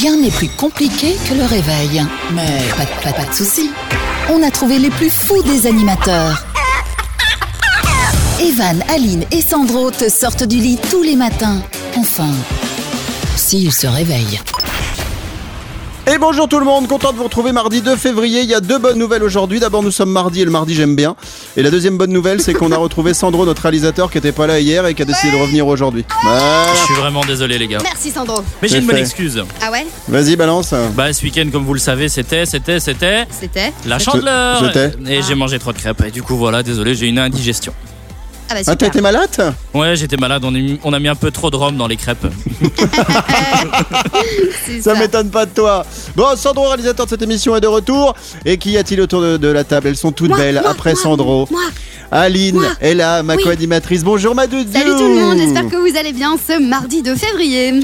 Rien n'est plus compliqué que le réveil. Mais pas, de- soucis. On a trouvé les plus fous des animateurs. Evan, Aline et Sandro te sortent du lit tous les matins. Enfin, s'ils se réveillent. Et bonjour tout le monde, content de vous retrouver mardi 2 février. Il y a deux bonnes nouvelles aujourd'hui. D'abord, nous sommes mardi et le mardi, j'aime bien. Et la deuxième bonne nouvelle, c'est qu'on a retrouvé Sandro, notre réalisateur, qui était pas là hier et qui a décidé de revenir aujourd'hui. Voilà. Je suis vraiment désolé les gars. Merci Sandro. Mais j'ai une bonne fait. excuse. Ah ouais? Vas-y, balance. Bah ce week-end comme vous le savez c'était, c'était, c'était C'était? la chandeleur. J'étais. Et j'ai mangé trop de crêpes et du coup voilà désolé j'ai une indigestion. Ah bah Ah, t'as super. été malade Ouais j'étais malade on a, mis, on a mis un peu trop de rhum dans les crêpes. C'est Ça ça. m'étonne pas de toi. Bon, Sandro, réalisateur de cette émission, est de retour. Et qui y a-t-il autour de, de la table? Elles sont toutes Moi, belles. moi, Après moi, Sandro, Moi. Aline moi. est là, ma Oui. co-animatrice. Bonjour, ma doudou. Salut tout le monde, j'espère que vous allez bien ce mardi 2 février.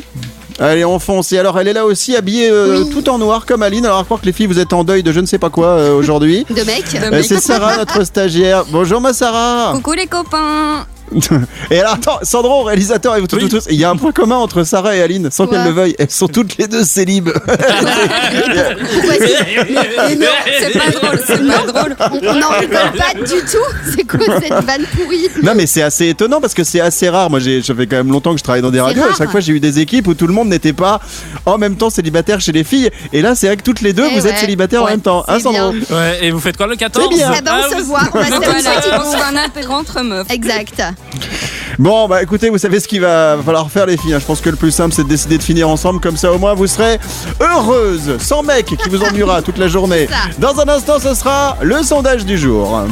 Allez, on fonce. Et alors, elle est là aussi, habillée euh, Oui. tout en noir comme Aline. Alors, à croire que les filles, vous êtes en deuil de je ne sais pas quoi euh, aujourd'hui. De mec. Euh, c'est Sarah, notre stagiaire. Bonjour, ma Sarah. Coucou les copains Et alors, attends, Sandro, réalisateur, et vous tous, Oui. tous, tous, il y a un point commun entre Sarah et Aline, sans Quoi qu'elles le veuillent. Elles sont toutes les deux célibes. C'est- Mais non, c'est pas drôle, c'est pas drôle On n'en rigole pas du tout. C'est quoi cette vanne pourrie? Non, mais c'est assez étonnant parce que c'est assez rare. Moi, j'ai, ça fait quand même longtemps que je travaille dans des radios. Chaque fois, j'ai eu des équipes où tout le monde n'était pas en même temps célibataire chez les filles. Et là, c'est vrai que toutes les deux, Eh vous êtes ouais. célibataires en Ouais, même temps. Hein, Sandro. Ouais et vous faites quoi le 14 C'est bien. Ah bah on Ah, se vous- voit, on va se faire une Voilà, petite on se fait un apéro entre meufs. Exact. Bon, bah écoutez, vous savez ce qu'il va falloir faire, les filles. hein. Je pense que le plus simple, c'est de décider de finir ensemble. Comme ça, au moins, vous serez heureuses, sans mec qui vous ennuiera toute la journée. Dans un instant, ce sera le sondage du jour.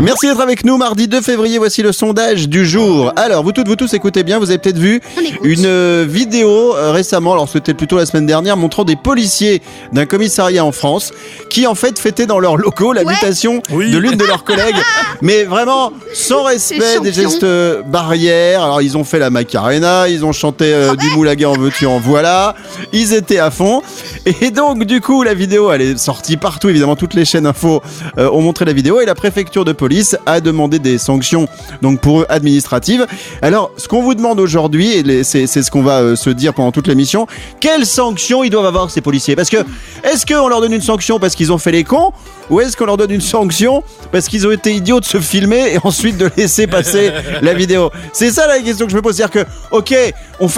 Merci d'être avec nous. Mardi 2 février, voici le sondage du jour. Alors, vous toutes, vous tous, écoutez bien. Vous avez peut-être vu une euh, vidéo euh, récemment, alors c'était plutôt la semaine dernière, montrant des policiers d'un commissariat en France qui, en fait, fêtaient dans leur locaux l'habitation Oui. de l'une de leurs collègues. Mais vraiment, sans respect des gestes euh, barrières. Alors, ils ont fait la Macarena, ils ont chanté Ah euh, du moulaga en veux-tu en voilà. Ils étaient à fond. Et donc, du coup, la vidéo, elle est sortie partout. Évidemment, toutes les chaînes info euh, ont montré la vidéo et la préfecture de police a demandé des sanctions, donc pour eux, administratives. Alors, ce qu'on vous demande aujourd'hui, et c'est ce qu'on va euh, se dire pendant toute l'émission, quelles sanctions ils doivent avoir, ces policiers? Parce que, est-ce qu'on leur donne une sanction parce qu'ils ont fait les cons? Ou est-ce qu'on leur donne une sanction parce qu'ils ont été idiots de se filmer et ensuite de laisser passer la vidéo? C'est ça la question que je me pose. C'est-à-dire que, ok,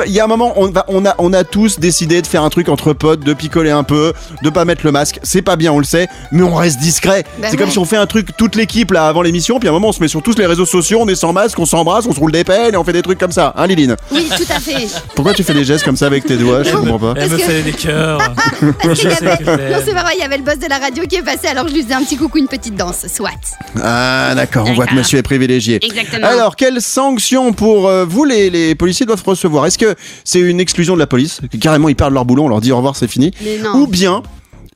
il y a un moment, on, va, on, a, on a tous décidé de faire un truc entre potes, de picoler un peu, de pas mettre le masque. C'est pas bien, on le sait, mais on reste discret. Bah c'est comme si on fait un truc toute l'équipe là avant l'émission, puis à un moment on se met sur tous les réseaux sociaux, on est sans masque, on s'embrasse, on se roule des pelles et on fait des trucs comme ça. Hein, Liline? Oui, tout à fait. Pourquoi tu fais des gestes comme ça avec tes doigts? Je comprends pas. Elle me fait des cœurs. Non, c'est pas vrai, il y avait le boss de la radio qui est passé, alors je lui un petit coucou, une petite danse. Soit. Ah d'accord, on voit que monsieur est privilégié. Exactement. Alors, quelles sanctions pour euh, vous les, les policiers doivent recevoir? Est-ce que c'est une exclusion de la police? Que Carrément, ils perdent leur boulot, on leur dit au revoir, c'est fini Mais non. Ou bien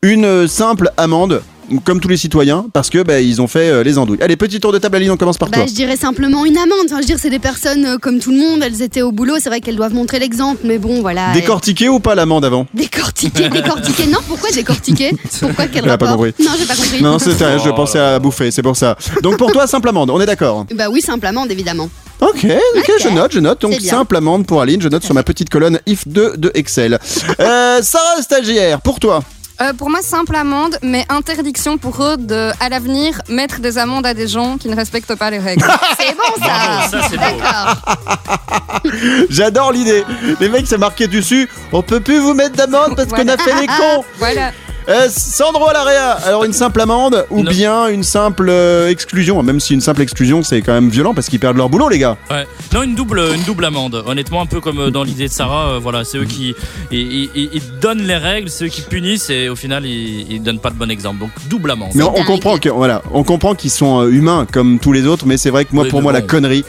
une euh, simple amende, comme tous les citoyens, parce que bah, ils ont fait euh, les andouilles. Allez, petit tour de table, Aline, on commence par Bah, toi. je dirais simplement une amende. Enfin, je veux dire, c'est des personnes euh, comme tout le monde. Elles étaient au boulot. C'est vrai qu'elles doivent montrer l'exemple, mais bon, voilà. Décortiquer ou pas l'amende avant? Décortiquer, décortiquer. Non, pourquoi décortiquer? Pourquoi quel Elle a pas rapport compris. Non, j'ai pas compris. Non, c'était rien, je Oh. pensais à bouffer, c'est pour ça. Donc pour toi, simple amende, on est d'accord Bah oui, simple amende, évidemment. Ok, ok, Ok. je note, je note. Donc simple amende pour Aline, je note sur ma petite colonne if2 de Excel. Euh, Sarah, stagiaire, pour toi Euh, Pour moi, simple amende, mais interdiction pour eux de, à l'avenir, mettre des amendes à des gens qui ne respectent pas les règles. C'est bon, ça. Bravo, ça, c'est beau. D'accord. J'adore l'idée. Les mecs, c'est marqué dessus. On peut plus vous mettre d'amende parce qu'on a fait les cons. voilà. Euh, Sandro à l'AREA. Alors une simple amende ou Non. bien une simple euh, exclusion? Même si une simple exclusion, c'est quand même violent parce qu'ils perdent leur boulot, les gars. Ouais. Non, une double, une double amende. Honnêtement, un peu comme euh, dans l'idée de Sarah, euh, voilà, c'est eux qui ils, ils- ils- ils donnent les règles, c'est eux qui punissent et au final ils, ils donnent pas de bon exemple. Donc double amende. Mais on, comprend que voilà, on comprend qu'ils sont euh, humains comme tous les autres, mais c'est vrai que moi, Oui, pour moi, la connerie.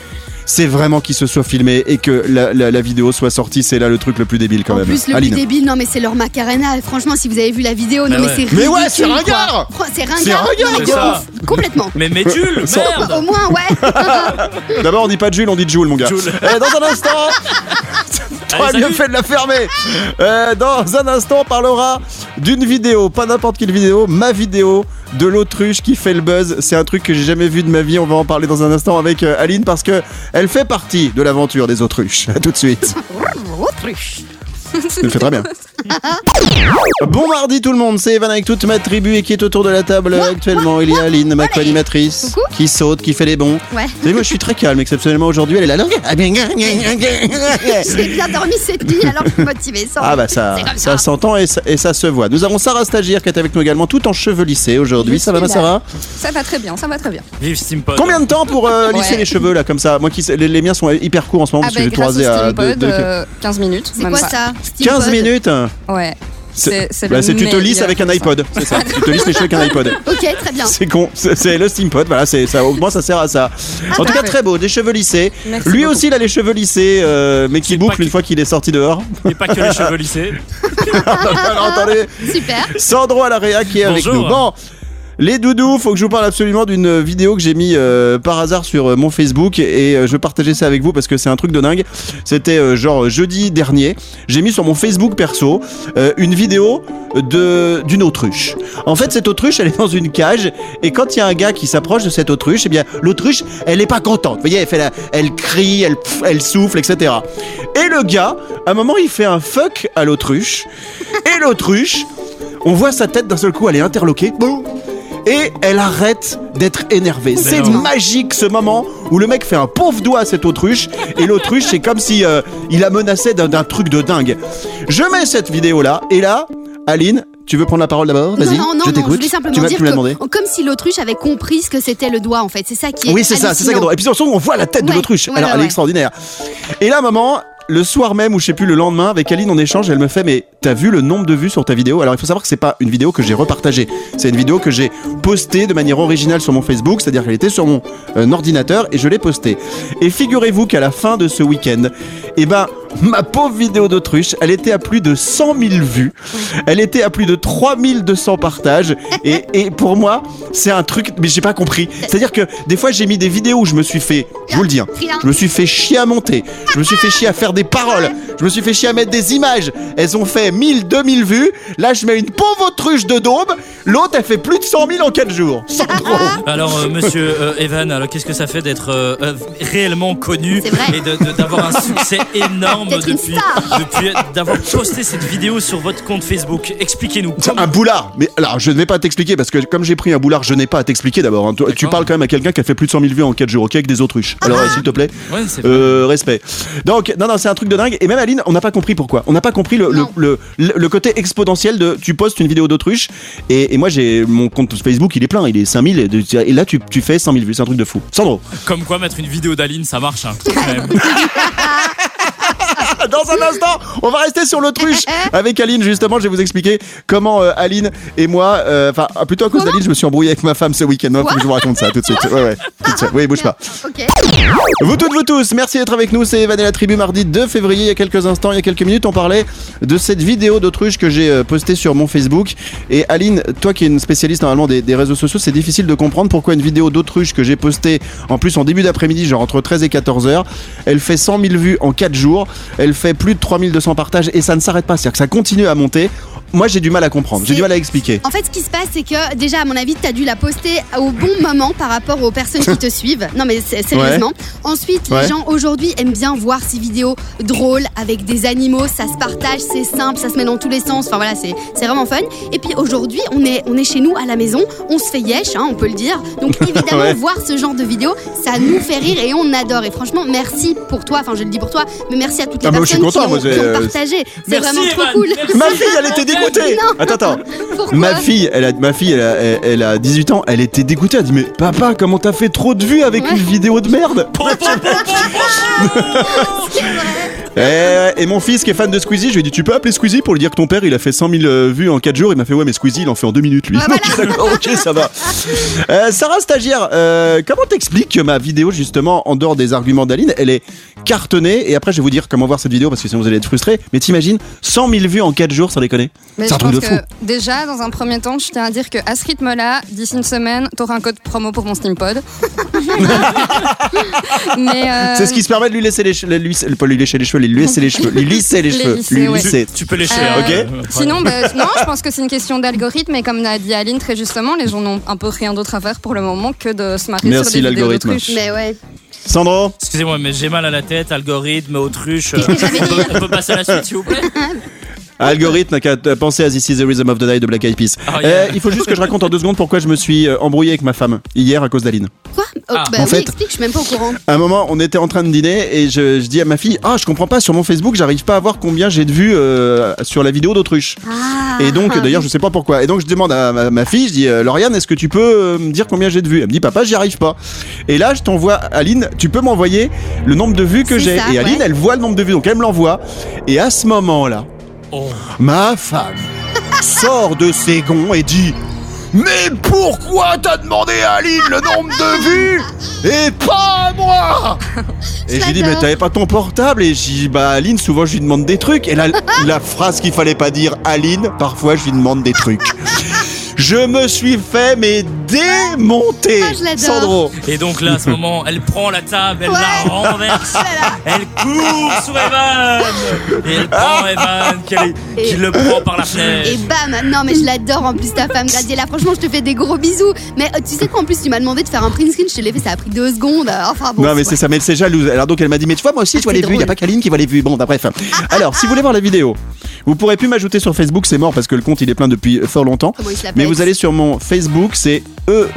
C'est vraiment qu'ils se soient filmés et que la, la- la vidéo soit sortie, c'est là le truc le plus débile quand En même. plus, le Aline. plus débile, non, mais c'est leur Macarena. Franchement, si vous avez vu la vidéo, non, Bah mais ouais. c'est Mais ouais, c'est ringard C'est ringard. C'est ringard, non, mais. Complètement. Mais mais Jules, merde Au moins, ouais. D'abord, on dit pas Jules, on dit Jules, mon gars. Jules. Euh, dans un instant, t'aurais bien fait de la fermer. Euh, dans un instant, on parlera d'une vidéo, pas n'importe quelle vidéo, ma vidéo de l'autruche qui fait le buzz. C'est un truc que j'ai jamais vu de ma vie. On va en parler dans un instant avec euh, Aline parce que elle fait partie de l'aventure des autruches. À tout de suite. Autruche. Elle le fait très bien. Bon mardi tout le monde, c'est Evan avec toute ma tribu et qui est autour de la table actuellement. Il y a Aline, ma co-animatrice, qui saute, qui fait les bons. Ouais. Vous savez, moi je suis très calme, exceptionnellement aujourd'hui, elle est là. J'ai bien dormi cette nuit alors je suis motivée. sans- Ah bah ça, ça ça. s'entend et, ça- et ça se voit. Nous avons Sarah Stagiaire qui est avec nous également, tout en cheveux lissés aujourd'hui. Ça va ma. Sarah? Ça va très bien, ça va très bien. Vive Steampod. Combien de temps pour euh, lisser Ouais. les cheveux là comme ça? Moi qui les, les miens sont hyper courts en ce moment Ah parce que bah, j'ai rasé à Steampod, deux- deux- euh, 15 minutes. C'est quoi pas. ça? 15 Steampod Ouais. C'est c'est Bah, le c'est tu te lisses avec un ça. iPod, c'est ça. tu te lisses les cheveux avec un iPod. Ok, très bien. C'est con, c'est c'est le steampod, voilà, c'est ça. Au moins ça sert à ça. En tout cas, parfait. très beau, des cheveux lissés. Merci Lui beaucoup. aussi, il a les cheveux lissés, euh, mais qui C'est boucle une fois qu'il est sorti dehors. Et pas que les cheveux lissés. Alors attendez, Super. Sandro à la réa qui est avec Bonjour. nous. Bon. Les doudous, faut que je vous parle absolument d'une vidéo que j'ai mis euh, par hasard sur euh, mon Facebook et euh, je partager ça avec vous parce que c'est un truc de dingue. C'était euh, genre jeudi dernier, j'ai mis sur mon Facebook perso une vidéo de d'une autruche. En fait, cette autruche, elle est dans une cage et quand il y a un gars qui s'approche de cette autruche, eh bien l'autruche, elle est pas contente. Vous voyez, elle fait elle crie, elle elle souffle, etc. Et le gars, à un moment, il fait un fuck à l'autruche et l'autruche, on voit sa tête d'un seul coup, elle est interloquée. Boum et elle arrête d'être énervée. C'est magique ce moment où le mec fait un pauvre doigt à cette autruche et l'autruche c'est comme si euh, il la menaçait d'un truc de dingue. Je mets cette vidéo là et là, Aline, tu veux prendre la parole d'abord? Vas-y, non, non, non, je non, je voulais simplement Tu dire que, comme si l'autruche avait compris ce que c'était le doigt en fait. C'est ça qui est. Oui, c'est ça, c'est ça qui est drôle. Et puis surtout, on voit la tête de l'autruche. ouais, Alors, ouais, elle est ouais. extraordinaire. Et là, maman, le soir même, ou je sais plus, le lendemain, avec Aline, on échange, elle me fait, mais t'as vu le nombre de vues sur ta vidéo? Alors, il faut savoir que c'est pas une vidéo que j'ai repartagée. C'est une vidéo que j'ai postée de manière originale sur mon Facebook, c'est-à-dire qu'elle était sur mon euh, ordinateur et je l'ai postée. Et figurez-vous qu'à la fin de ce week-end, eh ben, ma pauvre vidéo d'autruche, elle était à plus de 100 000 vues. Elle était à plus de 3200 partages. Et, et pour moi, c'est un truc, mais j'ai pas compris. C'est-à-dire que des fois, j'ai mis des vidéos où je me suis fait, je vous le dis, hein, je me suis fait chier à monter. Je me suis fait chier à faire des paroles. Je me suis fait chier à mettre des images. Elles ont fait 1000, 2000 vues. Là, je mets une pauvre autruche de daube. L'autre, elle fait plus de 100 000 en 4 jours. Sandro. Alors, euh, monsieur euh, Evan, alors qu'est-ce que ça fait d'être euh, euh, réellement connu et d'avoir un succès énorme Depuis, d'avoir posté cette vidéo sur votre compte Facebook Expliquez-nous. C'est un boulard. Mais alors, je ne vais pas t'expliquer parce que comme j'ai pris un boulard, je n'ai pas à t'expliquer d'abord. hein. Tu- parles quand même à quelqu'un qui a fait plus de 100 000 vues en 4 jours, ok, avec des autruches. Alors, euh, s'il te plaît. Ouais, Euh, respect. Donc, non, non, c'est un truc de dingue. Et même Aline, on n'a pas compris pourquoi. On n'a pas compris le, le, Non. le, le- le côté exponentiel de tu postes une vidéo d'autruche. Et, et moi, j'ai mon compte Facebook, il est plein, il est 5000. Et, et là, tu, tu fais 100 000 vues. C'est un truc de fou. Sandro. comme quoi mettre une vidéo d'Aline, ça marche. hein. Dans un instant, on va rester sur l'autruche avec Aline. Justement, je vais vous expliquer comment euh, Aline et moi, euh, enfin, plutôt à cause d'Aline, je me suis embrouillé avec ma femme ce week-end. Faut que je vous raconte ça tout de suite. Ouais, ouais. Tout de suite. Oui, bouge pas. Vous toutes, vous tous, merci d'être avec nous. C'est Evan et la tribu mardi 2 février. Il y a quelques instants, il y a quelques minutes, on parlait de cette vidéo d'autruche que j'ai euh, postée sur mon Facebook. Et Aline, toi qui es une spécialiste normalement des, des réseaux sociaux, c'est difficile de comprendre pourquoi une vidéo d'autruche que j'ai postée en plus en début d'après-midi, genre entre 13 et 14 heures, elle fait 100 000 vues en 4 jours. Elle fait plus de 3200 partages et ça ne s'arrête pas. C'est-à-dire que ça continue à monter. Moi, j'ai du mal à comprendre. J'ai du mal à expliquer. En fait, ce qui se passe, c'est que déjà, à mon avis, tu as dû la poster au bon moment par rapport aux personnes qui te suivent. Non, mais sérieusement. Ensuite, Ouais. les gens aujourd'hui aiment bien voir ces vidéos drôles avec des animaux. Ça se partage, c'est simple, ça se met dans tous les sens. Enfin voilà, c'est c'est vraiment fun. Et puis aujourd'hui, on est, on est chez nous à la maison. On se fait yesh, hein, on peut le dire. Donc évidemment, Ouais. voir ce genre de vidéos, ça nous fait rire et on adore. Et franchement, merci pour toi. Enfin, je le dis pour toi, mais merci à toutes les Ah, moi, je suis personnes content, qui, ont, qui ont euh, partagé. C'est vraiment trop Evan, cool. merci. Ma fille, elle était dégoûtée. Non. Attends, attends. Pourquoi Ma fille, elle a, ma fille, elle a, elle, elle a 18 ans, elle était dégoûtée. Elle dit mais papa, comment t'as fait trop de vues avec Ouais. une vidéo de merde? et, et mon fils qui est fan de Squeezie, je lui ai dit tu peux appeler Squeezie pour lui dire que ton père il a fait 100 000 euh, vues en 4 jours. Il m'a fait ouais mais Squeezie il en fait en 2 minutes lui. Ah, voilà. Ok, d'accord, ok ça va. Euh, Sarah stagiaire, euh, comment t'expliques que ma vidéo justement en dehors des arguments d'Aline, elle est cartonnée et après je vais vous dire comment voir cette vidéo parce que sinon vous allez être frustrés. Mais t'imagines 100 000 vues en 4 jours sans déconner Mais C'est un je truc pense de que fou. déjà, dans un premier temps, je tiens à dire que à ce rythme-là, d'ici une semaine, t'auras un code promo pour mon Steampod. Mais euh, C'est ce qui se permet de lui laisser les cheveux, lui, pas lui lécher les cheveux, lui laisser les cheveux, lui lisser les cheveux, lisser, lui ouais. lisser. Tu peux lécher. Euh, hein. ok. Sinon, bah, non, je pense que c'est une question d'algorithme et comme l'a dit Aline très justement, les gens n'ont un peu rien d'autre à faire pour le moment que de se marrer Merci, sur des vidéos l'algorithme. d'autruche. Mais ouais. Sandro Excusez-moi, mais j'ai mal à la tête, algorithme, autruche. euh, peut, on peut passer à la suite, s'il vous plaît? Algorithme qu'à t- penser à This is the Rhythm of the Night de Black Eyed Peas. Ah, Euh, yeah. il faut juste que je raconte en deux secondes pourquoi je me suis euh, embrouillé avec ma femme hier à cause d'Aline. Quoi? Oh, Ah, Bah en oui, fait- explique, je suis même pas au courant. À un moment, on était en train de dîner et je, je dis à ma fille Ah, je comprends pas, sur mon Facebook, j'arrive pas à voir combien j'ai de vues euh, sur la vidéo d'autruche. Ah. Et donc, d'ailleurs, je sais pas pourquoi. Et donc, je demande à ma, ma fille, je dis, euh, Lauriane, est-ce que tu peux euh, me dire combien j'ai de vues? Elle me dit, papa, j'y arrive pas. Et là, je t'envoie, Aline, tu peux m'envoyer le nombre de vues que j'ai. Et Aline, ouais. elle voit le nombre de vues, donc elle me l'envoie. Et à ce moment-là, Oh. ma femme sort de ses gonds et dit Mais pourquoi t'as demandé à Aline le nombre de vues et pas à moi Et j'ai dit Mais t'avais pas ton portable Et j'ai dit Bah Aline, souvent je lui demande des trucs. Et là, la phrase qu'il fallait pas dire Aline, parfois je lui demande des trucs. Je me suis fait mais démonter. Ah, je. Sandro. Et donc là, à ce moment, elle prend la table, elle Ouais. la renverse, elle court sur Evan. Et elle prend Evan qui, Et- qui le prend par la fenêtre. Et bam. Non mais je l'adore en plus ta femme Graziella. Franchement je te fais des gros bisous. Mais euh, tu sais quoi en plus tu m'as demandé de faire un print screen. Je te l'ai fait ça a pris deux secondes. Euh, Enfin bon non mais c'est ça, mais c'est jalouse. Alors donc elle m'a dit mais tu vois moi aussi je vois les vues, il y a pas qu'Aline qui voit les vues. Bon bah, bref. Alors si vous voulez voir la vidéo, vous pourrez plus m'ajouter sur Facebook, c'est mort parce que le compte il est plein depuis fort longtemps. Comment il Mais vous allez sur mon Facebook, c'est E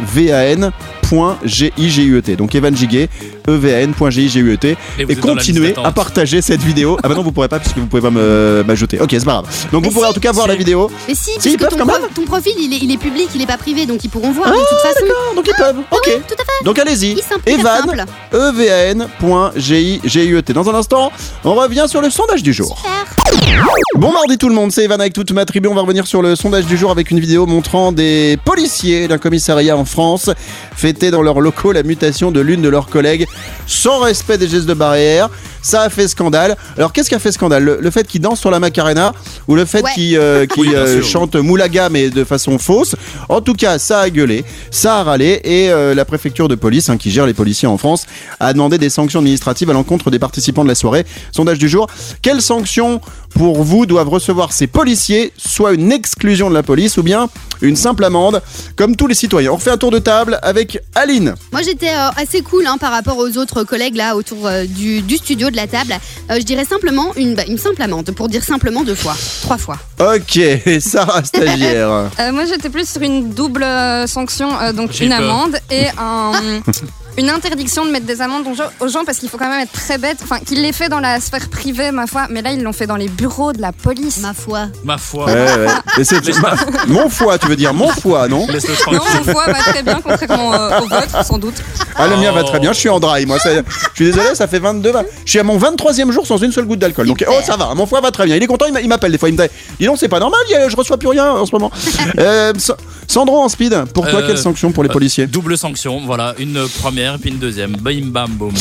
evan.gigut. Donc Evan Giguet, evan.gigut. Et Et, la continuez à partager cette vidéo. Ah bah non, vous pourrez pas puisque vous pouvez pas me- m'ajouter. Ok, c'est pas grave. Donc Mais vous pourrez en tout cas voir la vidéo. Mais si, Si, ils peuvent ton, quand même. ton profil il est, il est public, il est pas privé Donc ils pourront voir de toute façon donc ils peuvent. Ok. Oui, tout à fait Donc allez-y. Evan, simple. evan.gigut. Dans un instant, on revient sur le sondage du jour. Bon mardi tout le monde, c'est Evan avec toute ma tribu. On va revenir sur le sondage du jour avec une vidéo montrant des policiers d'un commissariat en France dans leurs locaux la mutation de l'une de leurs collègues sans respect des gestes de barrière. Ça a fait scandale. Alors qu'est-ce qui a fait scandale? Le, le fait qu'ils dansent sur la Macarena ou le fait Ouais. qu'ils euh, Oui, euh, sûr. chantent Moulaga mais de façon fausse? En tout cas, ça a gueulé, ça a râlé et euh, la préfecture de police hein, qui gère les policiers en France a demandé des sanctions administratives à l'encontre des participants de la soirée. Sondage du jour. Quelles sanctions pour vous doivent recevoir ces policiers Soit une exclusion de la police ou bien une simple amende, comme tous les citoyens. On refait un tour de table avec Aline. Moi j'étais euh, assez cool hein, par rapport aux autres collègues là autour euh, du, du studio de la table. Euh, je dirais simplement une, bah, une simple amende pour dire simplement deux fois, trois fois. Ok, et Sarah stagiaire. Euh, moi, j'étais plus sur une double euh, sanction, euh, donc J'ai une peur. amende et un- une interdiction de mettre des amendes aux gens, parce qu'il faut quand même être très bête. Enfin, qu'ils l'aient fait dans la sphère privée, ma foi, mais là, ils l'ont fait dans les bureaux de la police. Ma foi. Ma foi. Ouais, ouais. Et c'est- ma- mon foie, tu veux dire mon foie, non Laisse-le Non, mon foie va très bien, contrairement euh, au vôtre, sans doute. Ah, le mien va très bien, je suis en dry. Moi, ça- je suis désolé, ça fait 22 va- Je suis à mon 23e jour sans une seule goutte d'alcool. Donc, oh, ça va, mon foie va très bien. Il est content, il m'a- il m'appelle des fois. Il me dit Dis donc, c'est pas normal, il y a- je reçois plus rien en ce moment. Euh, Sa- Sandro en speed, pour toi, Euh, quelle sanction pour les euh, policiers? Double sanction, voilà, une première et puis une deuxième. Bim bam boum.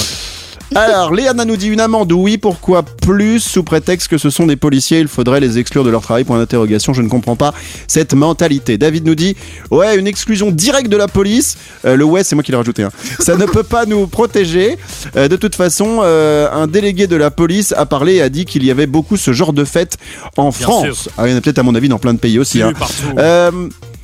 Alors, Léana nous dit une amende, oui, pourquoi plus Sous prétexte que ce sont des policiers, il faudrait les exclure de leur travail, point d'interrogation, je ne comprends pas cette mentalité. David nous dit, ouais, une exclusion directe de la police, Euh, le ouais, c'est moi qui l'ai rajouté, hein. ça ne peut pas nous protéger. Euh, de toute façon, euh, un délégué de la police a parlé et a dit qu'il y avait beaucoup ce genre de fêtes en France. Ah, il y en a peut-être à mon avis dans plein de pays aussi. Hein.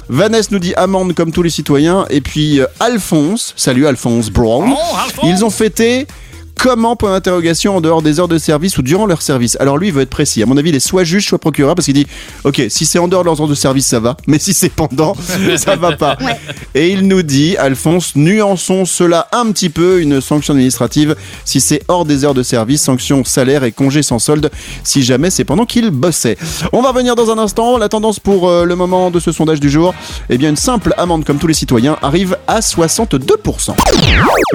Vanessa nous dit amende comme tous les citoyens. Et puis euh, Alphonse, salut Alphonse Brown. Oh, Alphonse Ils ont fêté comment point d'interrogation en dehors des heures de service ou durant leur service. Alors lui il veut être précis. À mon avis il est soit juge soit procureur parce qu'il dit ok si c'est en dehors de leurs heures de service ça va mais si c'est pendant ça va pas. Ouais. Et il nous dit Alphonse nuançons cela un petit peu une sanction administrative si c'est hors des heures de service sanction salaire et congé sans solde si jamais c'est pendant qu'il bossait. On va revenir dans un instant. La tendance pour euh, le moment de ce sondage du jour eh bien une simple amende comme tous les citoyens arrive à 62%.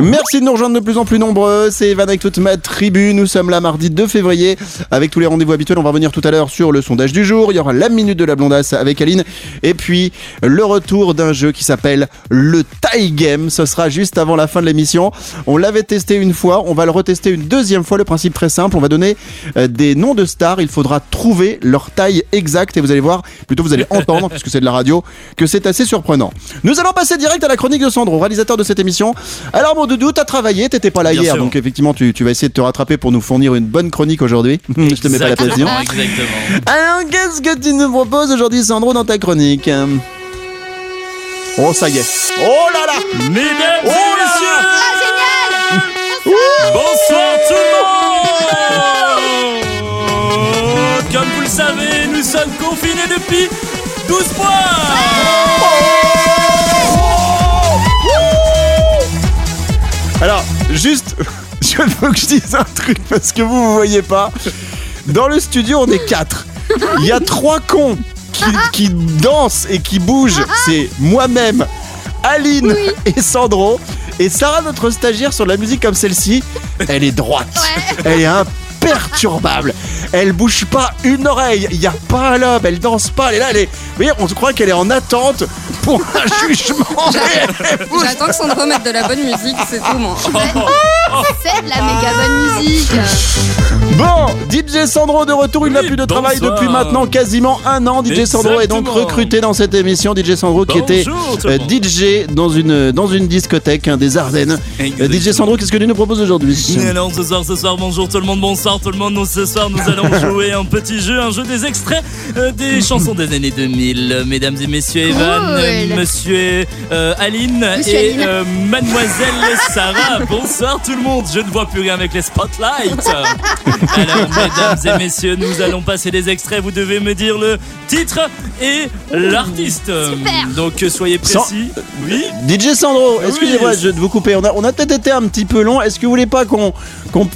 Merci de nous rejoindre de plus en plus nombreux. C'est Evan avec toute ma tribu. Nous sommes là mardi 2 février avec tous les rendez-vous habituels. On va revenir tout à l'heure sur le sondage du jour. Il y aura la minute de la blondasse avec Aline. Et puis le retour d'un jeu qui s'appelle le Tie Game. Ce sera juste avant la fin de l'émission. On l'avait testé une fois. On va le retester une deuxième fois. Le principe très simple. On va donner euh, des noms de stars. Il faudra trouver leur taille exacte. Et vous allez voir, plutôt vous allez entendre, puisque c'est de la radio, que c'est assez surprenant. Nous allons passer direct à la chronique de Sandro, réalisateur de cette émission. Alors mon doudou, t'as travaillé, t'étais pas là Bien hier, sûr. donc effectivement tu, tu vas essayer de te rattraper pour nous fournir une bonne chronique aujourd'hui. Je te mets pas la pression. Exactement. Alors qu'est-ce que tu nous proposes aujourd'hui Sandro dans ta chronique? Oh ça y est. Oh là là Mesdames et Oh là messieurs, bonsoir tout le monde Comme vous le savez, nous sommes confinées depuis 12 mois. Alors, juste, je veux que je dise un truc parce que vous, vous voyez pas. Dans le studio, on est quatre. Il y a trois cons qui, qui dansent et qui bougent. C'est moi-même, Aline et Sandro. Et Sarah, notre stagiaire sur la musique comme celle-ci, elle est droite. Elle est imperturbable. Elle bouge pas une oreille. Il n'y a pas un lobe. Elle danse pas. Elle est là. Elle est... Vous voyez, on se croit qu'elle est en attente pour un jugement. J'attends que Sandro mette de la bonne musique, c'est tout, moi. C'est de la méga bonne musique. Bon, DJ Sandro de retour, il n'a plus de travail bonsoir. depuis maintenant quasiment un an. DJ Sandro est donc Exactement. recruté dans cette émission. DJ Sandro qui était Bonjour, le euh. DJ dans une, dans une discothèque hein, des Ardennes. Euh, Exactement. DJ Sandro, qu'est-ce que tu nous proposes aujourd'hui? Alors ce soir, ce soir, bonjour tout le monde, bonsoir tout le monde. Nous ce soir, nous allons jouer un petit jeu, un jeu des extraits euh, des chansons des années 2000. Euh, Mesdames et messieurs, Evan, Cool. euh, Monsieur euh, Aline Monsieur et Aline. euh, Mademoiselle Sarah. Bonsoir tout le monde. Je ne vois plus rien avec les spotlights. Alors, mesdames et messieurs, nous allons passer des extraits. Vous devez me dire le titre et l'artiste. Super. Donc soyez Sans- précis. Oui. DJ Sandro, excusez-moi Oui. je de vous couper. On a, on a peut-être été un petit peu long. Est-ce que vous voulez pas qu'on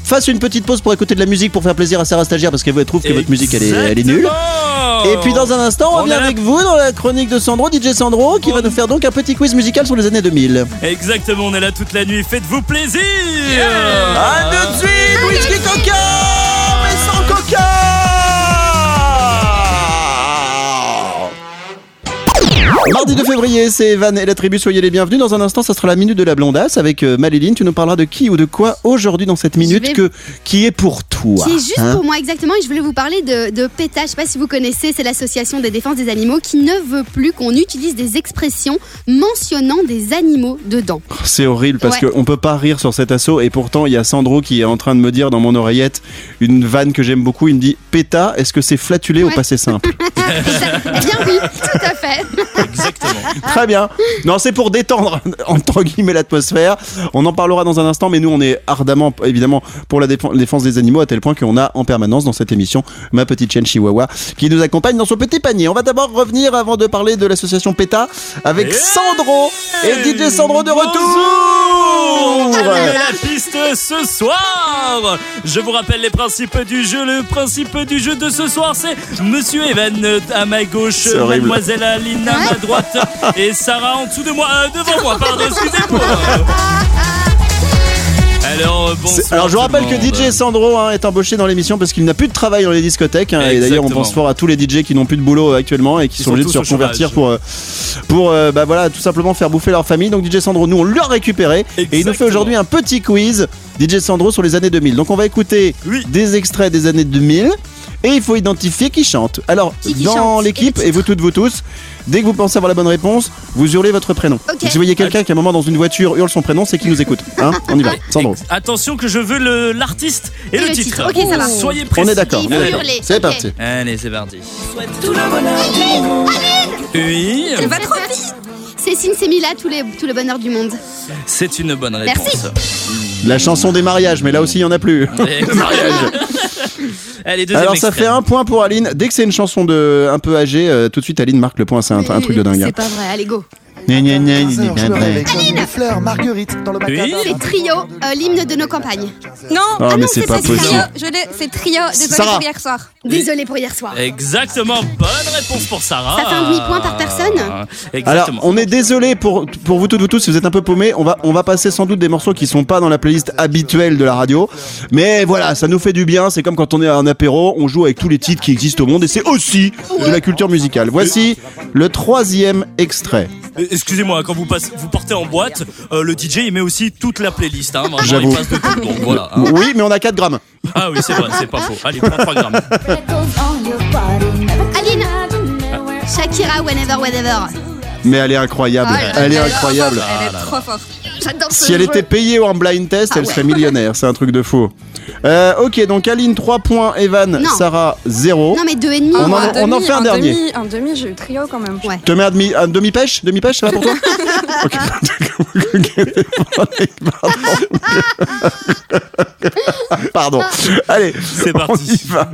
fasse une petite pause pour écouter de la musique pour faire plaisir à Sarah Stagiaire? Parce qu'elle trouve que votre musique elle est, elle est nulle. Et puis dans un instant, on On revient avec vous dans la chronique de Sandro, DJ Sandro, qui va nous faire donc un petit quiz musical sur les années 2000. Exactement, on est là toute la nuit. Faites-vous plaisir. A tout de suite, whisky coca, Mardi 2 février, c'est Evan et la tribu, soyez les bienvenus. Dans un instant, ça sera la minute de la blondasse avec euh, Maléline. Tu nous parleras de qui ou de quoi aujourd'hui dans cette minute vais- que, qui est pour toi. Qui est juste hein pour moi exactement et je voulais vous parler de, de PETA, je sais pas si vous connaissez, c'est l'association des défenses des animaux qui ne veut plus qu'on utilise des expressions mentionnant des animaux dedans. C'est horrible parce Ouais. qu'on peut pas rire sur cet assaut et pourtant il y a Sandro qui est en train de me dire dans mon oreillette une vanne que j'aime beaucoup. Il me dit Péta, est-ce que c'est flatulé au Ouais. passé simple eh bien oui, tout à fait. Exactement. Très bien. Non, c'est pour détendre entre guillemets l'atmosphère. On en parlera dans un instant, mais nous on est ardemment évidemment pour la défense des animaux à tel point qu'on a en permanence dans cette émission ma petite chienne Chihuahua qui nous accompagne dans son petit panier. On va d'abord revenir avant de parler de l'association PETA avec Hey Sandro et DJ Sandro de Bonjour retour. La piste ce soir Je vous rappelle les principes du jeu. Le principe du jeu de ce soir, c'est Monsieur Evan à ma gauche. Mademoiselle Aline à ma droite et Sarah en dessous de moi, euh, devant moi, pardon, excusez-moi Alors, euh, bonsoir. C'est- Alors je vous rappelle le que. DJ Sandro hein, est embauché dans l'émission parce qu'il n'a plus de travail dans les discothèques hein, et d'ailleurs on pense fort à tous les DJ qui n'ont plus de boulot actuellement et qui Ils sont sont obligés de se tous au reconvertir chômage. pour euh, pour euh, bah voilà tout simplement faire bouffer leur famille. Donc DJ Sandro nous on l'a récupéré et il nous fait Exactement. aujourd'hui un petit quiz DJ Sandro sur les années 2000. Donc on va écouter Oui. des extraits des années 2000 et il faut identifier qui chante. Alors Qui qui dans chante? l'équipe et vous toutes vous tous Dès que vous pensez avoir la bonne réponse, vous hurlez votre prénom. Ok. Si vous voyez quelqu'un qui à un moment dans une voiture hurle son prénom, c'est qu'il nous écoute. Hein on y va. Sandro. Attention que je veux le- l'artiste et, le, titre. Ok, ça va. Soyez précis. On est d'accord. Et vous Allez. hurlez. C'est ok. parti. Allez, c'est parti. Oui, Elle va trop vite. C'est Sinsemila, tout, les, tout le bonheur du monde. c'est une bonne réponse. Merci. La chanson des mariages, mais là aussi il y en a plus. Mariage. Allez, deuxième Alors ça fait un point pour Aline. Dès que c'est une chanson de un peu âgée, euh, tout de suite Aline marque le point. C'est un, un truc de dingue. hein. C'est pas vrai, allez go. Gna, gna, gna, gna, je gna, me gna. réveille comme une fleur, Marguerite, dans le. Oui. C'est Trio, euh, l'hymne de nos campagnes. Non, Oh, mais non, c'est pas pas trio, possible. je l'ai, c'est trio. Désolé Sarah. pour hier soir. Désolé pour hier soir. Exactement, bonne réponse pour Sarah. Ça fait un demi-point par personne Alors, Exactement. on est désolé pour, pour vous toutes, vous tous, si vous êtes un peu paumés, on va, on va passer sans doute des morceaux qui sont pas dans la playlist habituelle de la radio. Mais voilà, ça nous fait du bien. C'est comme quand on est à un apéro, on joue avec tous les titres qui existent au monde et c'est aussi de la culture musicale. Voici le troisième extrait. Excusez-moi, quand vous, passez, vous portez en boîte, euh, le DJ il met aussi toute la playlist. Hein, vraiment, J'avoue. Il passe de tout, donc voilà. hein. Oui, mais on a 4 grammes. Ah oui, c'est vrai, c'est pas faux. Allez, prends 3 grammes. Aline Shakira, whenever, whenever. Mais elle est incroyable. Ah, elle est incroyable. Elle est trop forte. J'adore ce Si elle était payée en blind test, Ah elle ouais. serait millionnaire. C'est un truc de fou. Euh, ok, donc Aline 3 points, Evan, Non. Sarah 0. Non mais deux et demi. On en- un on en demi, fait un dernier. Demi, un demi, j'ai eu trio quand même. Ouais. Tu te mets un demi, un demi-pêche? Demi-pêche, ça va pour toi? Ok. Pardon. Allez, C'est parti. on y va.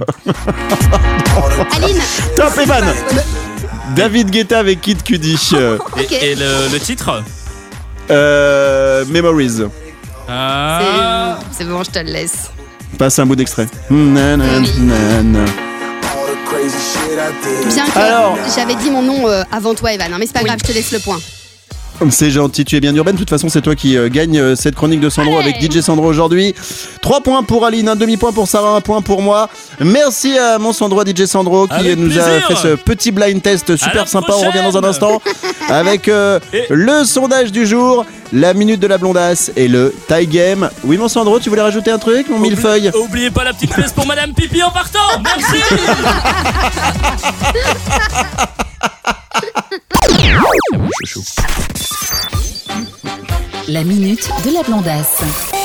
Aline, Top, Evan David Guetta avec Kid Cudi. Euh, Et, le, le titre euh, Memories. Ah. c'est bon, je te le laisse. Passe un bout d'extrait. Nanana. Bien que Alors. j'avais dit mon nom euh, avant toi, Evan, hein, mais c'est pas grave, je te laisse le point. C'est gentil, tu es bien urbaine. De toute façon, c'est toi qui euh, gagne euh, cette chronique de Sandro avec DJ Sandro aujourd'hui. 3 points pour Aline, un demi-point pour Sarah, un point pour moi. Merci à mon Sandro, à DJ Sandro, qui Avec nous a plaisir. fait ce petit blind test À super sympa. On revient dans un prochaine. instant avec euh, Et- le sondage du jour, la minute de la blondasse et le tie game. Oui, mon Sandro, tu voulais rajouter un truc, mon millefeuille? Oubliez pas la petite pièce pour Madame Pipi en partant. Merci. La minute de la blondasse.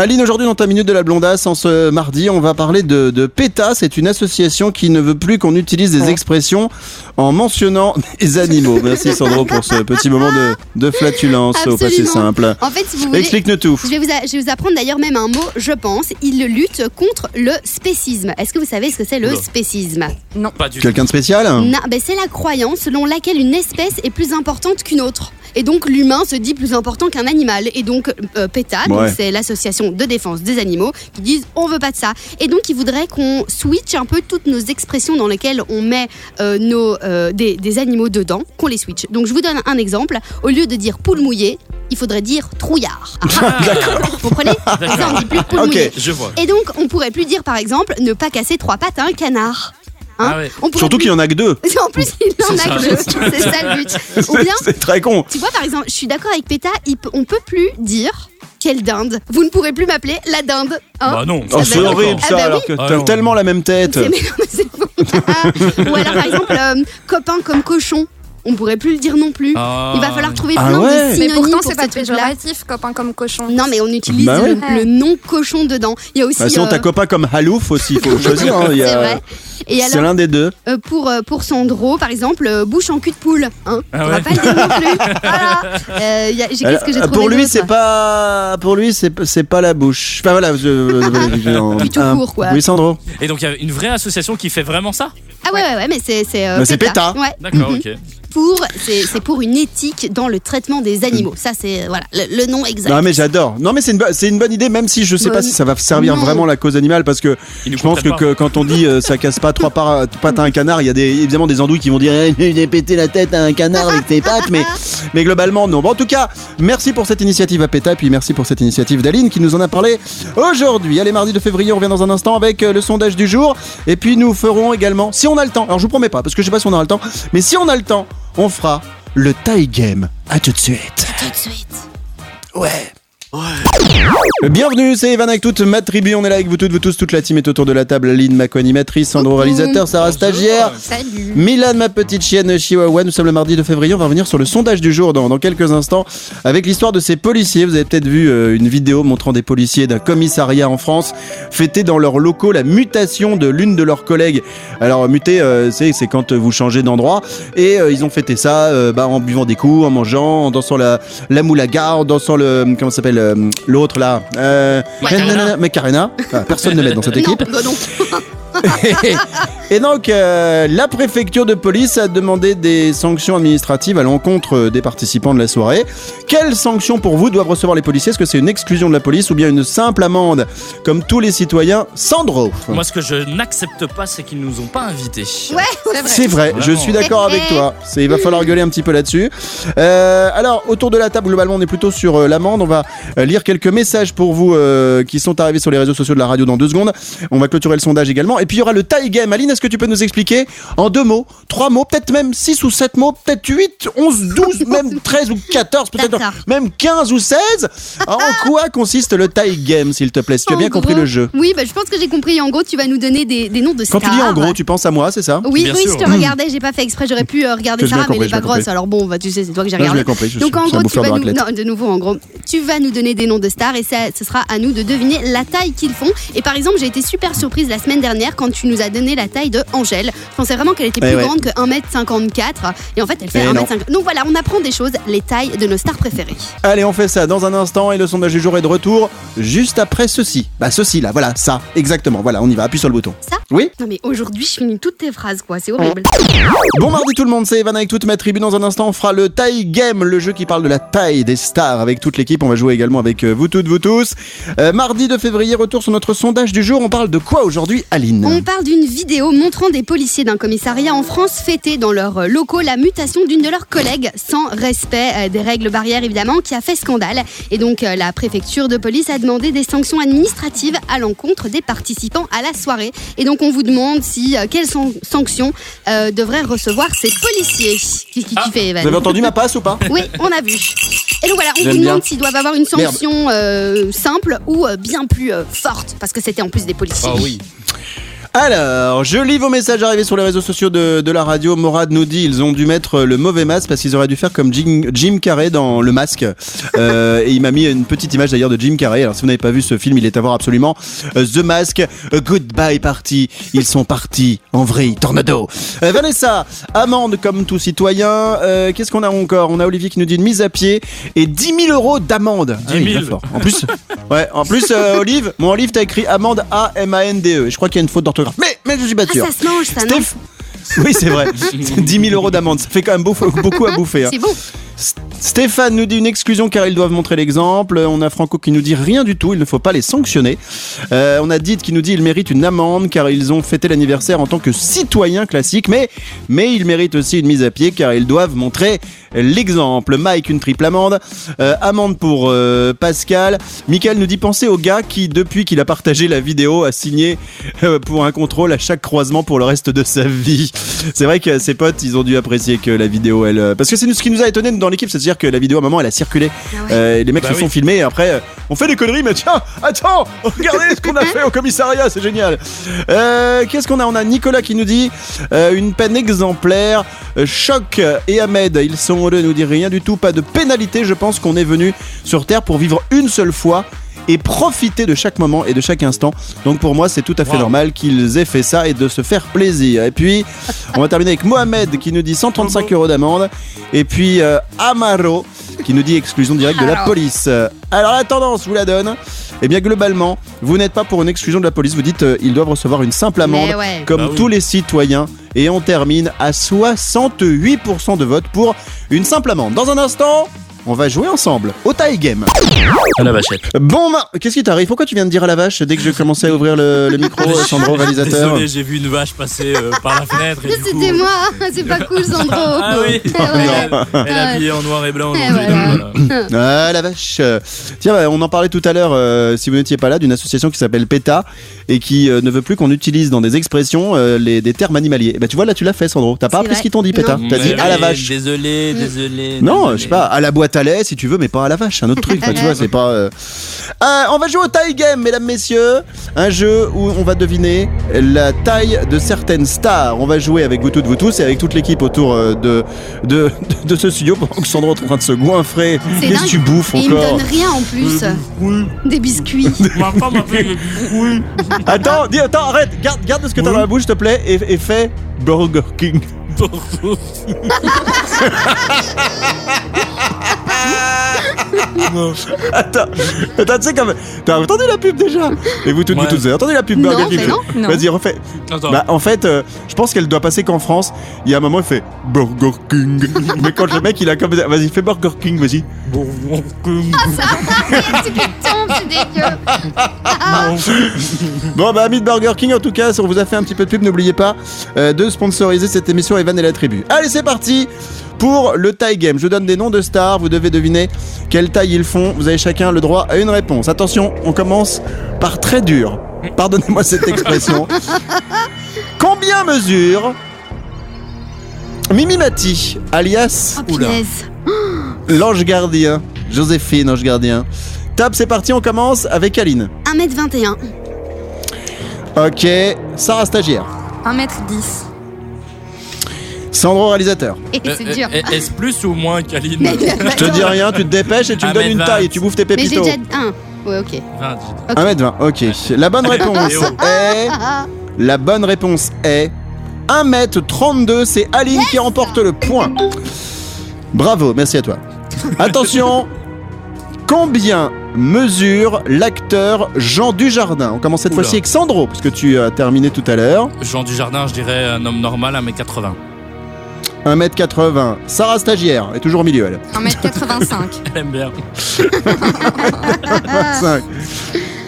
Aline, aujourd'hui dans ta minute de la blondasse, en ce mardi, on va parler de, de PETA. C'est une association qui ne veut plus qu'on utilise des expressions en mentionnant des animaux. Merci Sandro pour ce petit moment de, de flatulence au passé simple. En fait, si vous voulez, Explique-nous tout. je vais, vous a- je vais vous apprendre d'ailleurs même un mot, je pense. Il lutte contre le spécisme. Est-ce que vous savez ce que c'est le spécisme? Pas du tout. Quelqu'un de spécial? Non, ben, C'est la croyance selon laquelle une espèce est plus importante qu'une autre. Et donc l'humain se dit plus important qu'un animal. Et donc euh, PETA, Ouais. c'est l'association de défense des animaux, qui disent on veut pas de ça. Et donc ils voudraient qu'on switch un peu toutes nos expressions dans lesquelles on met euh, nos, euh, des, des animaux dedans, qu'on les switch. Donc je vous donne un exemple. Au lieu de dire poule mouillée, il faudrait dire trouillard. Vous comprenez? Ça, on dit plus poule Ok. mouillée. Je vois. Et donc on pourrait plus dire par exemple ne pas casser trois pattes à un canard. Hein Ah ouais. On pourrait Surtout plus- qu'il y en a que deux. en plus, il en C'est a que deux. C'est ça le but. Ou bien, C'est très con. tu vois, par exemple, je suis d'accord avec PETA, on peut plus dire quelle dinde. Vous ne pourrez plus m'appeler la dinde. hein. Bah non. Oh, bah c'est horrible Ah ça, bah alors que Ah t'as non. tellement la même tête. Mais non, mais c'est. Ou alors, par exemple, euh, copain comme cochon. On pourrait plus le dire non plus. Ah. Il va falloir trouver Ah plein ouais. de Mais synonymes pourtant, pour c'est pas ces trucs-là. péjoratif, copain comme cochon. Non, mais on utilise Bah le, ouais. le nom cochon dedans. Il y a aussi. Bah, sinon, euh, t'as copain comme Halouf aussi, il faut choisir. hein, a- c'est vrai. Et C'est alors, l'un des deux. euh, pour, euh, pour Sandro, par exemple, euh, bouche en cul de poule. Hein Ah on va ouais. pas le dire non plus. Voilà. Euh, y a- j'ai- Qu'est-ce que j'ai Alors, trouvé pour lui, c'est pas. Pour lui, c'est c'est pas la bouche. Enfin voilà. Je... Tout court, quoi. Oui, Sandro. Et donc il y a une vraie association qui fait vraiment ça? Ah ouais, ouais, ouais, mais c'est c'est euh, c'est PETA. Ouais. D'accord, Mhm. ok. Pour c'est pour une éthique dans le traitement des animaux. Ça c'est voilà le, le nom exact. Non mais j'adore. Non mais c'est une, une bonne idée même si je sais pas si ça va servir Non. vraiment la cause animale parce que je pense que, quand on dit euh, ça casse pas trois pattes à un canard, il y a des, évidemment des andouilles qui vont dire eh, a pété la tête à un canard avec tes pattes mais mais globalement non. Bon, en tout cas, merci pour cette initiative à PETA et puis merci pour cette initiative d'Aline qui nous en a parlé aujourd'hui. Allez mardi de février, on revient dans un instant avec euh, le sondage du jour et puis nous ferons également si on a le temps. Alors je vous promets pas parce que je sais pas si on aura le temps, mais si on a le temps, on fera le tie game. À tout de suite. Tout de suite. Ouais. Bienvenue, c'est Evan avec toute ma tribu. On est là avec vous toutes, vous tous, toute la team est autour de la table. Lynn, ma co-animatrice, Sandro, réalisateur, Sarah, stagiaire. Salut. Milan, ma petite chienne Chihuahua, nous sommes le mardi de février, on va revenir sur le sondage du jour dans, dans quelques instants avec l'histoire de ces policiers. Vous avez peut-être vu euh, une vidéo montrant des policiers d'un commissariat en France fêter dans leurs locaux la mutation de l'une de leurs collègues. Alors muter, euh, c'est quand vous changez d'endroit et euh, ils ont fêté ça euh, bah, en buvant des coups, en mangeant, en dansant la, la moulaga, en dansant le... comment ça s'appelle euh, l'autre là euh, Macarena. Macarena. Ah, personne ne l'aide dans cette Non, équipe. non. Et donc, euh, la préfecture de police a demandé des sanctions administratives à l'encontre des participants de la soirée. Quelles sanctions pour vous doivent recevoir les policiers? Est-ce que c'est une exclusion de la police ou bien une simple amende Comme tous les citoyens, Sandro? Moi, ce que je n'accepte pas, c'est qu'ils nous ont pas invités. Ouais. C'est vrai. c'est vrai, je suis d'accord avec toi. Il va falloir gueuler un petit peu là-dessus. Euh, alors, autour de la table, globalement, on est plutôt sur euh, l'amende. On va lire quelques messages pour vous euh, qui sont arrivés sur les réseaux sociaux de la radio dans deux secondes. On va clôturer le sondage également. Et puis, il y aura le tie game. Aline, est-ce que tu peux nous expliquer en deux mots, trois mots, peut-être même six ou sept mots, peut-être 8, 11, 12, même 13 ou 14, peut-être même 15 ou 16 En quoi consiste le tie game, s'il te plaît? Si tu as En bien compris le jeu. Oui, bah, je pense que j'ai compris. En gros, tu vas nous donner des, des noms de Quand stars. tu dis en gros, tu penses à moi, c'est ça? Oui, Bien oui, sûr. je te regardais, j'ai pas fait exprès, j'aurais pu euh, regarder Sarah, mais elle est pas grosse, compris. alors bon, bah, tu sais, c'est toi que j'ai regardé. bien compris, je Donc suis- en gros, tu vas nous, raclette. non, de nouveau, en gros, tu vas nous donner des noms de stars et ça, ce sera à nous de deviner la taille qu'ils font. Et par exemple, j'ai été super surprise la semaine dernière quand tu nous as donné la taille de Angèle. Je pensais vraiment qu'elle était plus ouais. grande que 1m54 et en fait, elle fait Eh non. 1m50. Donc voilà, on apprend des choses, les tailles de nos stars préférées. Allez, on fait ça dans un instant et le sondage du jour est de retour juste après ceci. Bah ceci là, voilà, ça, exactement. Voilà, on y va, appuie sur le bouton. Ça Oui Non mais aujourd'hui, je finis toutes tes phrases quoi, c'est horrible. Bon mardi tout le monde, c'est Evan avec toute ma tribu. Dans un instant, on fera le Taille Game, le jeu qui parle de la taille des stars avec toute l'équipe. On va jouer également avec euh, vous toutes, vous tous. Euh, mardi de février, retour sur notre sondage du jour. On parle de quoi aujourd'hui, Aline? On parle d'une vidéo montrant des policiers d'un commissariat en France fêter dans leurs euh, locaux la mutation d'une de leurs collègues sans respect euh, des règles barrières évidemment qui a fait scandale. Et donc euh, la préfecture de police a demandé des sanctions administratives à l'encontre des participants à la soirée. Et donc on vous demande si quelles sont- sanctions euh, devraient recevoir ces policiers. Qu'est-ce qui tu fais Evan Vous avez entendu ma passe ou pas? Oui, on a vu. Et donc voilà, on vous demande s'ils doivent avoir une sanction euh, simple ou euh, bien plus euh, forte, parce que c'était en plus des policiers. Ah oui. Alors, je lis vos messages arrivés sur les réseaux sociaux de, de la radio. Morad nous dit ils ont dû mettre le mauvais masque parce qu'ils auraient dû faire comme Jim, Jim Carrey dans Le Masque. Euh, et il m'a mis une petite image d'ailleurs de Jim Carrey. Alors, si vous n'avez pas vu ce film, il est à voir absolument. Euh, The Mask, euh, Goodbye Party. Ils sont partis en vrai tornado. Euh, Vanessa, amende comme tout citoyen. Euh, Qu'est-ce qu'on a encore? On a Olivier qui nous dit une mise à pied et 10 000 euros d'amende. 10 000. il est fort. En plus, ouais, en plus, euh, Olive, mon Olive, t'as écrit amende A M A N D E. Et je crois qu'il y a une faute d'orthographe. Mais, mais je suis pas Ah, sûr. ça se mange, ça, non Steph- Oui, c'est vrai. 10 000 euros d'amende, ça fait quand même beaucoup, beaucoup à bouffer. hein. C'est bon. Stéphane nous dit une exclusion car ils doivent montrer l'exemple. On a Franco qui nous dit rien du tout, il ne faut pas les sanctionner. Euh, on a Did qui nous dit ils méritent une amende car ils ont fêté l'anniversaire en tant que citoyens classiques, mais, mais ils méritent aussi une mise à pied car ils doivent montrer l'exemple. Mike, une triple amende. Euh, amende pour euh, Pascal. Michael nous dit pensez au gars qui, depuis qu'il a partagé la vidéo, a signé pour un contrôle à chaque croisement pour le reste de sa vie. C'est vrai que ses potes, ils ont dû apprécier que la vidéo, elle. Parce que c'est ce qui nous a étonné dans l'équipe, c'est-à-dire que la vidéo à un moment, elle a circulé. Ah ouais. Euh, les mecs Bah se oui. sont filmés et après, euh, on fait des conneries, mais tiens, attends, regardez ce qu'on a fait au commissariat, c'est génial. Euh, Qu'est-ce qu'on a? On a Nicolas qui nous dit euh, une peine exemplaire. Euh, Choc et Ahmed, ils sont heureux, nous dit rien du tout, pas de pénalité. Je pense qu'on est venu sur Terre pour vivre une seule fois et profiter de chaque moment et de chaque instant. Donc pour moi, c'est tout à fait Wow. normal qu'ils aient fait ça et de se faire plaisir. Et puis, on va terminer avec Mohamed qui nous dit 135 euros d'amende. Et puis euh, Amaro qui nous dit exclusion directe de la police. Alors la tendance, je vous la donne. Eh bien globalement, vous n'êtes pas pour une exclusion de la police. Vous dites euh, ils doivent recevoir une simple amende ouais. comme Bah oui. tous les citoyens. Et on termine à 68% de vote pour une simple amende. Dans un instant, on va jouer ensemble au tie game. À la vachette. Bon, ma- qu'est-ce qui t'arrive? Pourquoi tu viens de dire à la vache dès que je commençais à ouvrir le, le micro, Sandro, réalisateur? Désolé, j'ai vu une vache passer euh, par la fenêtre. et coup- C'était moi, c'est pas cool Sandro. Ah oui, Eh ouais. elle, elle est habillée en noir et blanc. Eh aujourd'hui, voilà. Ah la vache Tiens, bah, on en parlait tout à l'heure, euh, si vous n'étiez pas là, d'une association qui s'appelle PETA et qui euh, ne veut plus qu'on utilise dans des expressions euh, les, des termes animaliers. Bah tu vois, là tu l'as fait Sandro. T'as pas appris ce qu'ils t'ont dit PETA. T'as dit à la vache. Désolé, désolé. Non, je sais pas, à la boîte si tu veux, mais pas à la vache, c'est un autre truc. Enfin, tu vois, c'est pas. euh. Euh, on va jouer au tie game, mesdames, messieurs. Un jeu où on va deviner la taille de certaines stars. On va jouer avec vous toutes, vous tous, et avec toute l'équipe autour euh, de, de, de, ce studio pendant que Sandro est en train de se goinfrer. C'est Qu'est-ce que dingue. tu bouffes Et il me encore donne rien en plus. Oui. Des biscuits. Ma femme m'a fait des biscuits. Attends, dis, attends, arrête, garde, garde ce que t'as dans la bouche, s'il te plaît, et, et fais Burger King. Attends, attends, tu sais comme. T'as entendu la pub déjà? Et vous toutes, vous toutes, vous avez entendu la pub Non, Burger King mais non, non. Vas-y, refais. Attends. Bah, en fait, euh, je pense qu'elle doit passer qu'en France. Il y a un moment, il fait Burger King. Mais quand le mec, il a comme. Vas-y, fais Burger King, vas-y. Burger King. C'est qui tombe, c'est dégueu. Bon, bah, amis de Burger King, en tout cas, si on vous a fait un petit peu de pub, n'oubliez pas euh, de sponsoriser cette émission Evan et la tribu. Allez, c'est parti pour le tie game. Je donne des noms de stars, vous devez deviner quelle taille ils font. Vous avez chacun le droit à une réponse. Attention, on commence par très dur. Pardonnez-moi cette expression. Combien mesure Mimimati, alias Oh, l'ange gardien Joséphine, ange gardien. Top, c'est parti, on commence avec Aline. 1m21. Ok, Sarah stagiaire. 1m10. Sandro réalisateur. Et Euh, c'est euh, dur. Est-ce plus ou moins qu'Aline Mais, Je te dis rien, tu te dépêches et tu me donnes une vingt. taille et tu bouffes tes Mais j'ai pépitos. déjà un. Ouais, ok. 20, 1m20, ok. La bonne réponse est. La bonne réponse est. 1m32, c'est Aline qui remporte le point. Bravo, merci à toi. Attention, combien mesure l'acteur Jean Dujardin On commence cette fois-ci avec Sandro, parce que tu as terminé tout à l'heure. Jean Dujardin, je dirais un homme normal, 1m80. 1m80. Sarah stagiaire, est toujours au milieu, elle. 1m85. Elle aime bien. 5.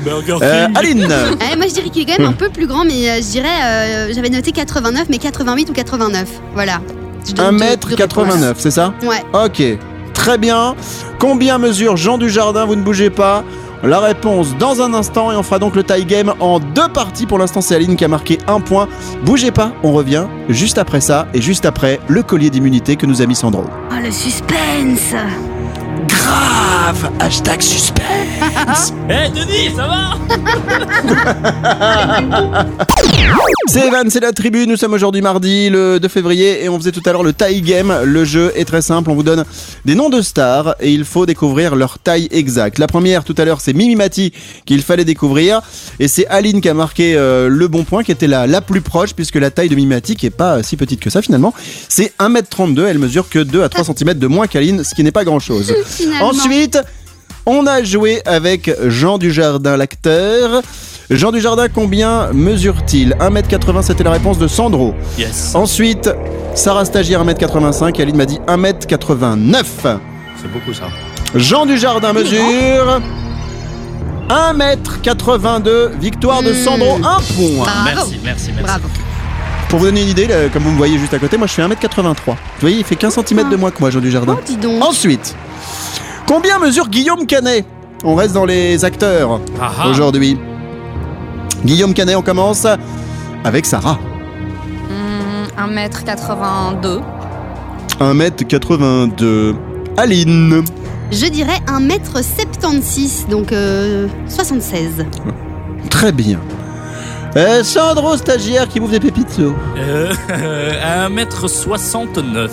Burger Euh, King. Aline Eh, moi je dirais qu'il est quand même un peu plus grand, mais euh, je dirais, euh, j'avais noté 89, mais 88 ou 89. Voilà. Je donne deux- deux 1m89, c'est ça? Ouais. Ok, très bien. Combien mesure Jean Dujardin Vous ne bougez pas. La réponse dans un instant et on fera donc le tie game en deux parties. Pour l'instant, c'est Aline qui a marqué un point. Bougez pas, on revient juste après ça et juste après le collier d'immunité que nous a mis Sandro. Oh le suspense Grave Hashtag suspense Eh Denis, ça va C'est Evan, c'est la tribu. Nous sommes aujourd'hui mardi, le 2 février, et on faisait tout à l'heure le tie game. Le jeu est très simple. On vous donne des noms de stars et il faut découvrir leur taille exacte. La première, tout à l'heure, c'est Mimi Mati qu'il fallait découvrir. Et c'est Aline qui a marqué euh, le bon point, qui était la, la plus proche, puisque la taille de Mimi Mati, qui est pas si petite que ça finalement, c'est 1m32. Elle mesure que 2 à 3 cm de moins qu'Aline, ce qui n'est pas grand chose. Finalement. Ensuite, on a joué avec Jean Dujardin, l'acteur. Jean Dujardin, combien mesure-t-il? 1m80, c'était la réponse de Sandro. Yes. Ensuite, Sarah Stagiaire, 1m85. Aline m'a dit 1m89. C'est beaucoup ça. Jean Dujardin mesure 1m82. Victoire de. Sandro, un point. Bravo. Merci, merci, merci. Bravo. Pour vous donner une idée, là, comme vous me voyez juste à côté, moi je fais 1m83. Vous voyez, il fait 15 cm de moins que moi, Jean Dujardin. Oh, dis donc. Ensuite, combien mesure Guillaume Canet On reste dans les acteurs Ah ah. aujourd'hui. Guillaume Canet, on commence avec Sarah. Hmm, 1m82. 1m82. Aline. Je dirais 1m76, donc euh, 76. Très bien. Euh, Sandro, stagiaire qui bouffe des pépitos. Euh, 1m69.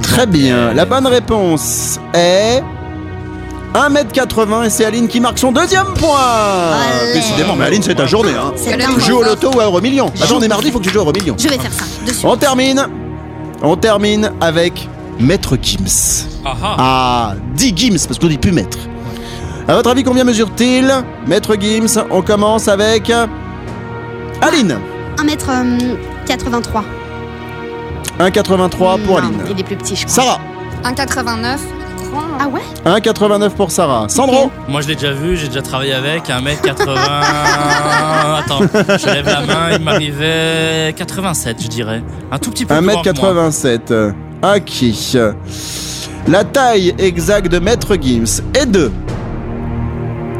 Très bien. La bonne réponse est 1m80 et c'est Aline qui marque son deuxième point. Allez. Décidément, mais Aline, c'est ta journée. Hein. C'est Tu joues au loto ou à Euromillion? Attends, on est mardi, il faut que tu joues à Euromillion. Je vais faire ça. On termine. On termine avec Maître Gims. Ah ah. Ah, 10 Gims, parce qu'on dit plus Maître. À votre avis, combien mesure-t-il Maître Gims, on commence avec. Aline. 1m83. 1,83 pour Non, Aline. Il est plus petit, je crois. Sarah. 1,89. Ah ouais? 1,89 pour Sarah. Sandro. Moi je l'ai déjà vu, j'ai déjà travaillé avec 1m80. Attends, je lève la main, il m'arrivait 87, je dirais. Un tout petit peu plus grand que moi. 1m87. Ok. La taille exacte de Maître Gims est de.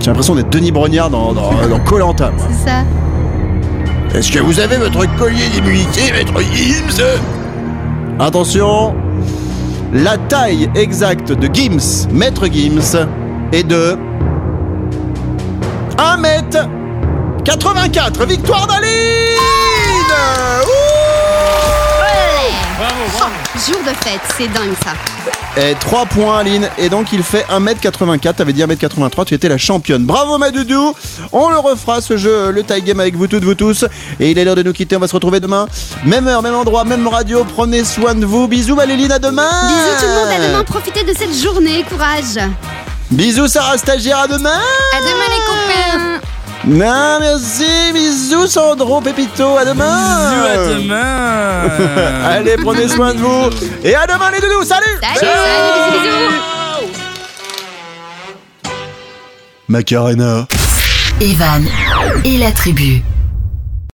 J'ai l'impression d'être Denis Brognard dans, dans, dans Koh-Lanta, moi. C'est ça. Est-ce que vous avez votre collier d'immunité, Maître Gims? Attention, la taille exacte de Gims, Maître Gims, est de 1m84. Victoire d'Aline Bravo, bravo. Jour de fête, c'est dingue ça. Et 3 points Aline, et donc il fait 1m84, t'avais dit 1m83, tu étais la championne. Bravo Madoudou On le refera ce jeu, le tie game avec vous toutes, vous tous. Et il est l'heure de nous quitter, on va se retrouver demain. Même heure, même endroit, même radio, prenez soin de vous. Bisous Maléline, à demain Bisous tout le monde, à demain, profitez de cette journée, courage. Bisous Sarah Stagiaire, à demain À demain les. Non, merci, bisous Sandro, Pépito, à demain. Bisous à demain. Allez, prenez soin de vous. Et à demain les doudous, salut. Salut, salut, bisous, bisous. Macarena. Evan et la tribu.